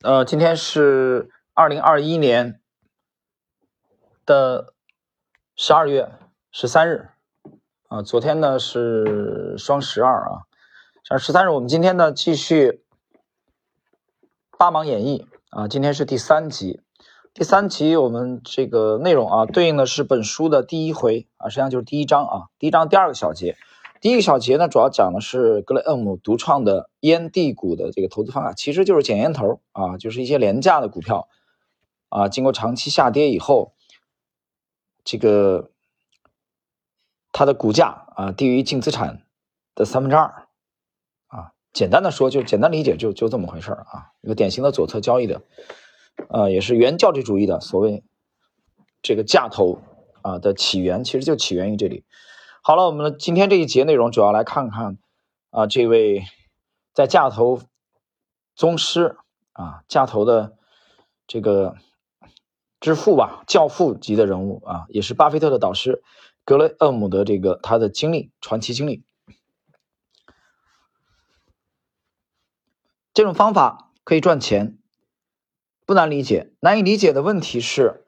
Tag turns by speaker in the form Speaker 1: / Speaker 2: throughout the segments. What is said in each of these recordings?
Speaker 1: 呃，今天是二零二一年的十二月十三日啊，昨天呢是双十二啊，像十三日，我们今天呢继续《八芒演义》啊，今天是第三集，第三集我们这个内容啊，对应的是本书的第一回啊，实际上就是第一章啊，第一章第二个小节。第一个小节呢，主要讲的是格雷厄姆独创的烟蒂股的这个投资方法，其实就是捡烟头啊，就是一些廉价的股票啊，经过长期下跌以后，这个它的股价啊低于净资产的三分之二啊，简单的说就简单理解就就这么回事啊，一个典型的左侧交易的，呃，也是原教旨主义的所谓这个价投啊的起源，其实就起源于这里。好了，我们的今天这一节内容主要来看看啊，这位在价投宗师啊，价投的这个之父吧，教父级的人物啊，也是巴菲特的导师格雷厄姆的这个他的经历，传奇经历。这种方法可以赚钱，不难理解。难以理解的问题是，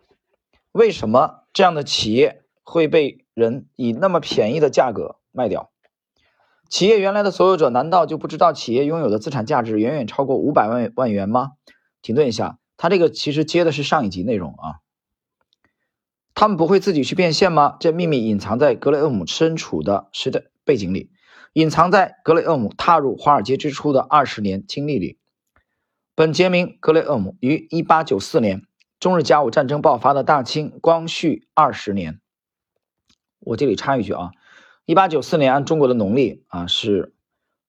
Speaker 1: 为什么这样的企业会被？人以那么便宜的价格卖掉，企业原来的所有者难道就不知道企业拥有的资产价值远远超过五百万万元吗？停顿一下，他这个其实接的是上一集内容啊。他们不会自己去变现吗？这秘密隐藏在格雷厄姆身处的时代背景里，隐藏在格雷厄姆踏入华尔街之初的二十年经历里。本杰明·格雷厄姆于一八九四年中日甲午战争爆发的大清光绪二十年。我这里插一句啊，一八九四年按中国的农历啊是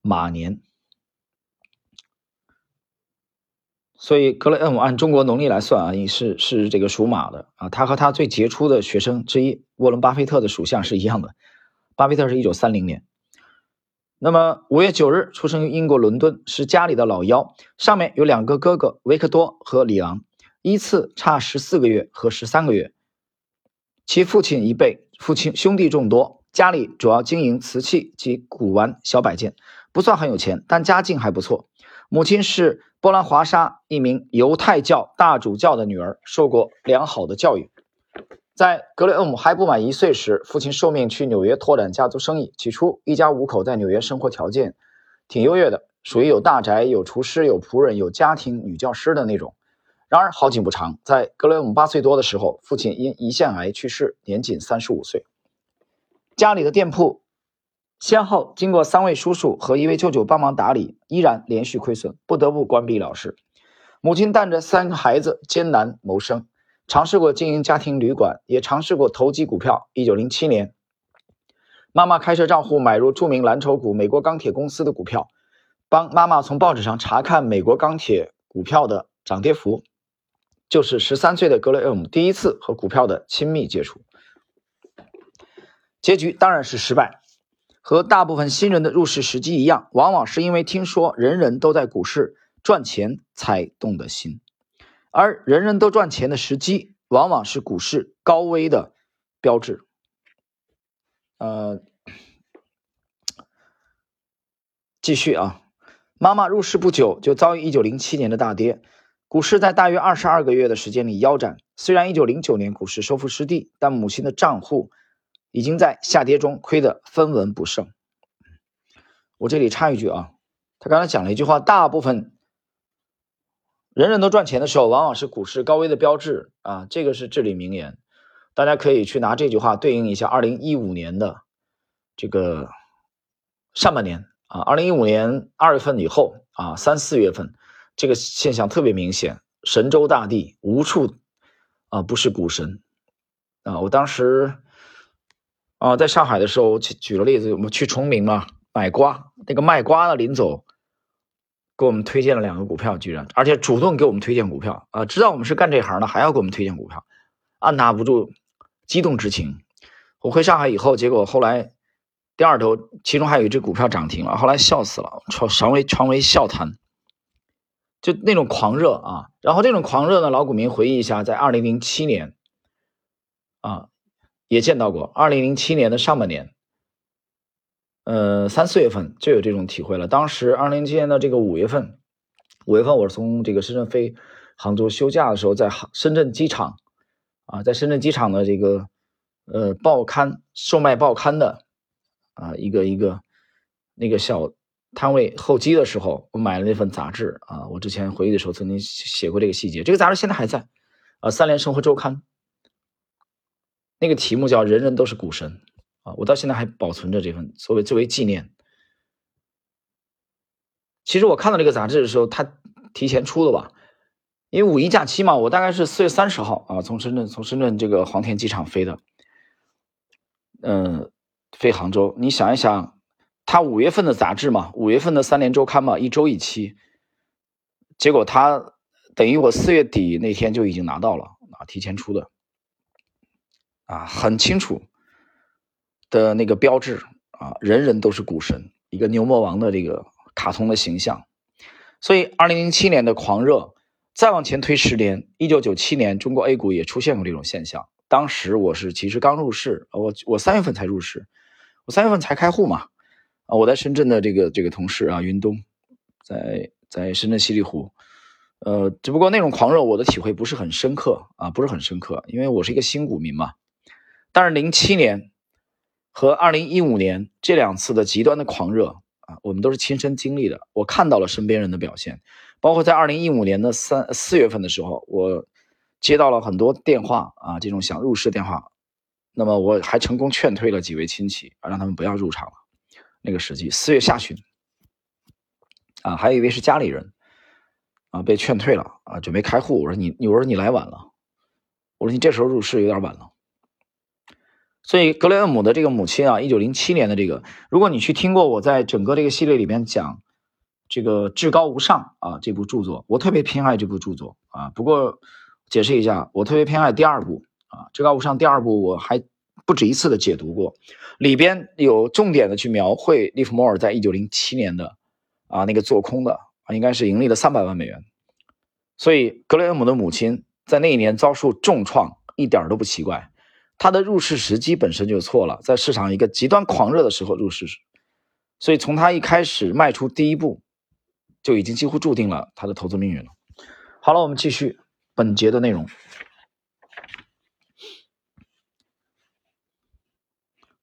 Speaker 1: 马年，所以格雷厄姆按中国农历来算啊，也是是这个属马的啊。他和他最杰出的学生之一沃伦巴菲特的属相是一样的，巴菲特是一九三零年。那么五月九日出生于英国伦敦，是家里的老幺，上面有两个哥哥维克多和里昂，依次差十四个月和十三个月。其父亲一辈，父亲兄弟众多，家里主要经营瓷器及古玩小摆件，不算很有钱，但家境还不错。母亲是波兰华沙一名犹太教大主教的女儿，受过良好的教育。在格雷厄姆还不满一岁时，父亲受命去纽约拓展家族生意。起初，一家五口在纽约生活条件挺优越的，属于有大宅、有厨师、有仆人、有家庭女教师的那种。然而好景不长，在格雷厄姆八岁多的时候，父亲因胰腺癌去世，年仅三十五岁。家里的店铺先后经过三位叔叔和一位舅舅帮忙打理，依然连续亏损，不得不关闭了事。母亲带着三个孩子艰难谋生，尝试过经营家庭旅馆，也尝试过投机股票。一九零七年，妈妈开设账户买入著名蓝筹股美国钢铁公司的股票，帮妈妈从报纸上查看美国钢铁股票的涨跌幅。就是十三岁的格雷厄姆第一次和股票的亲密接触，结局当然是失败。和大部分新人的入市时机一样，往往是因为听说人人都在股市赚钱才动的心，而人人都赚钱的时机，往往是股市高危的标志。呃，继续啊，妈妈入市不久就遭遇一九零七年的大跌。股市在大约二十二个月的时间里腰斩。虽然一九零九年股市收复失地，但母亲的账户已经在下跌中亏得分文不剩。我这里插一句啊，他刚才讲了一句话：大部分人人都赚钱的时候，往往是股市高危的标志啊。这个是至理名言，大家可以去拿这句话对应一下二零一五年的这个上半年啊，二零一五年二月份以后啊，三四月份。这个现象特别明显，神州大地无处啊不是股神啊！我当时啊在上海的时候，举举了例子，我们去崇明嘛买瓜，那个卖瓜的临走给我们推荐了两个股票，居然而且主动给我们推荐股票啊！知道我们是干这行的，还要给我们推荐股票，按捺不住激动之情。我回上海以后，结果后来第二周，其中还有一只股票涨停了，后来笑死了，成成为成为笑谈。就那种狂热啊，然后这种狂热呢，老股民回忆一下，在二零零七年啊，也见到过。二零零七年的上半年，呃，三四月份就有这种体会了。当时二零零七年的这个五月份，五月份我是从这个深圳飞杭州休假的时候，在杭深圳机场啊，在深圳机场的这个呃报刊售卖报刊的啊一个一个那个小摊位候机的时候，我买了那份杂志啊。我之前回忆的时候曾经写过这个细节，这个杂志现在还在啊，《三联生活周刊》那个题目叫“人人都是股神”啊，我到现在还保存着这份作为作为纪念。其实我看到这个杂志的时候，它提前出的吧，因为五一假期嘛，我大概是四月三十号啊，从深圳从深圳这个黄田机场飞的，嗯，飞杭州。你想一想，他五月份的杂志嘛，五月份的三联周刊嘛，一周一期，结果他等于我四月底那天就已经拿到了啊，提前出的，啊，很清楚的那个标志啊，人人都是股神，一个牛魔王的这个。卡通的形象，所以二零零七年的狂热，再往前推十年，一九九七年中国 A 股也出现过这种现象。当时我是其实刚入市，我我三月份才入市，我三月份才开户嘛。我在深圳的这个这个同事啊，云东，在在深圳西丽湖，呃，只不过那种狂热我的体会不是很深刻啊，不是很深刻，因为我是一个新股民嘛。但是零七年和二零一五年这两次的极端的狂热啊。我们都是亲身经历的，我看到了身边人的表现，包括在二零一五年的三四月份的时候，我接到了很多电话啊，这种想入市电话，那么我还成功劝退了几位亲戚啊，让他们不要入场了。那个时机四月下旬，啊，还以为是家里人啊被劝退了啊，准备开户。我说你，我说你来晚了，我说你这时候入市有点晚了。所以格雷厄姆的这个母亲啊，一九零七年的这个，如果你去听过我在整个这个系列里面讲这个《至高无上》啊这部著作，我特别偏爱这部著作啊。不过解释一下，我特别偏爱第二部啊，《至高无上》第二部我还不止一次的解读过，里边有重点的去描绘利弗莫尔在一九零七年的啊那个做空的啊，应该是盈利了三百万美元。所以格雷厄姆的母亲在那一年遭受重创，一点都不奇怪。他的入市时机本身就错了，在市场一个极端狂热的时候入市，所以从他一开始迈出第一步，就已经几乎注定了他的投资命运了。好了，我们继续本节的内容。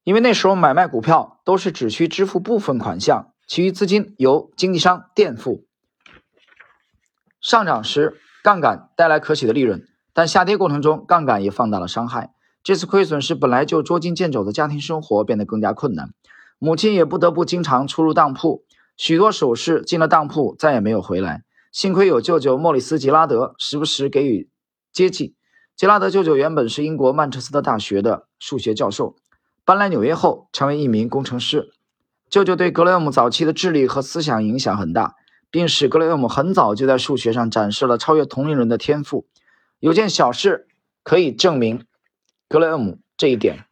Speaker 1: 因为那时候买卖股票都是只需支付部分款项，其余资金由经纪商垫付。上涨时杠杆带来可喜的利润，但下跌过程中杠杆也放大了伤害。这次亏损使本来就捉襟见肘的家庭生活变得更加困难，母亲也不得不经常出入当铺，许多首饰进了当铺再也没有回来。幸亏有舅舅莫里斯·杰拉德时不时给予接济。杰拉德舅舅原本是英国曼彻斯特大学的数学教授，搬来纽约后成为一名工程师。舅舅对格雷厄姆早期的智力和思想影响很大，并使格雷厄姆很早就在数学上展示了超越同龄人的天赋。有件小事可以证明。格雷厄姆这一点，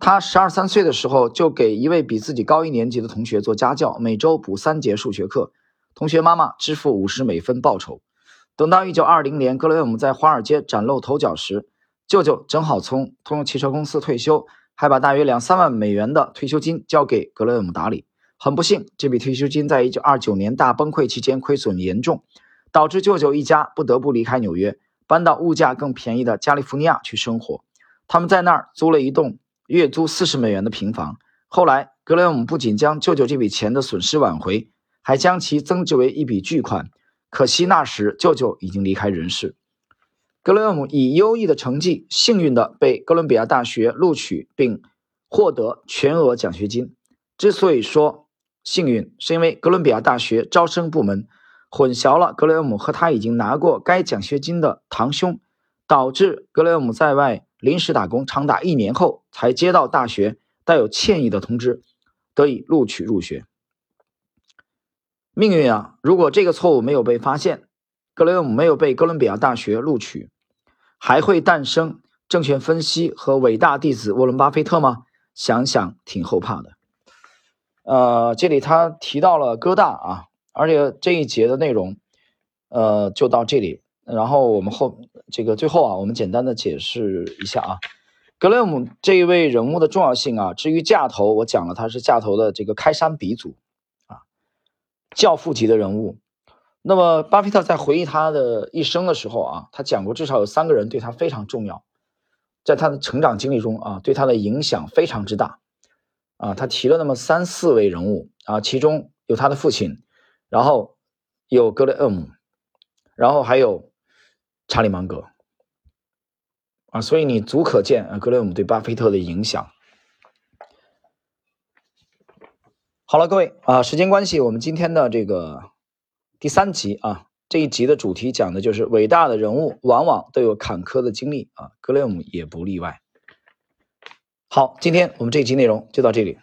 Speaker 1: 他十二三岁的时候就给一位比自己高一年级的同学做家教，每周补三节数学课。同学妈妈支付五十美分报酬。等到一九二零年，格雷厄姆在华尔街崭露头角时，舅舅正好从通用汽车公司退休，还把大约两三万美元的退休金交给格雷厄姆打理。很不幸，这笔退休金在一九二九年大崩溃期间亏损严重，导致舅舅一家不得不离开纽约。搬到物价更便宜的加利福尼亚去生活，他们在那儿租了一栋月租四十美元的平房。后来，格雷厄姆不仅将舅舅这笔钱的损失挽回，还将其增值为一笔巨款。可惜那时舅舅已经离开人世。格雷厄姆以优异的成绩，幸运地被哥伦比亚大学录取，并获得全额奖学金。之所以说幸运，是因为哥伦比亚大学招生部门。混淆了格雷厄姆和他已经拿过该奖学金的堂兄，导致格雷厄姆在外临时打工长达一年后，才接到大学带有歉意的通知，得以录取入学。命运啊！如果这个错误没有被发现，格雷厄姆没有被哥伦比亚大学录取，还会诞生证券分析和伟大弟子沃伦·巴菲特吗？想想挺后怕的。呃，这里他提到了哥大啊。而且这一节的内容，呃，就到这里。然后我们后这个最后啊，我们简单的解释一下啊，格雷厄姆这一位人物的重要性啊。至于价投，我讲了他是价投的这个开山鼻祖啊。教父级的人物。那么，巴菲特在回忆他的一生的时候啊，他讲过至少有三个人对他非常重要，在他的成长经历中啊，对他的影响非常之大啊。他提了那么三四位人物啊，其中有他的父亲，然后有格雷厄姆，然后还有查理芒格。啊，所以你足可见啊，格雷厄姆对巴菲特的影响。好了，各位啊，时间关系，我们今天的这个第三集啊，这一集的主题讲的就是伟大的人物往往都有坎坷的经历啊，格雷厄姆也不例外。好，今天我们这一集内容就到这里。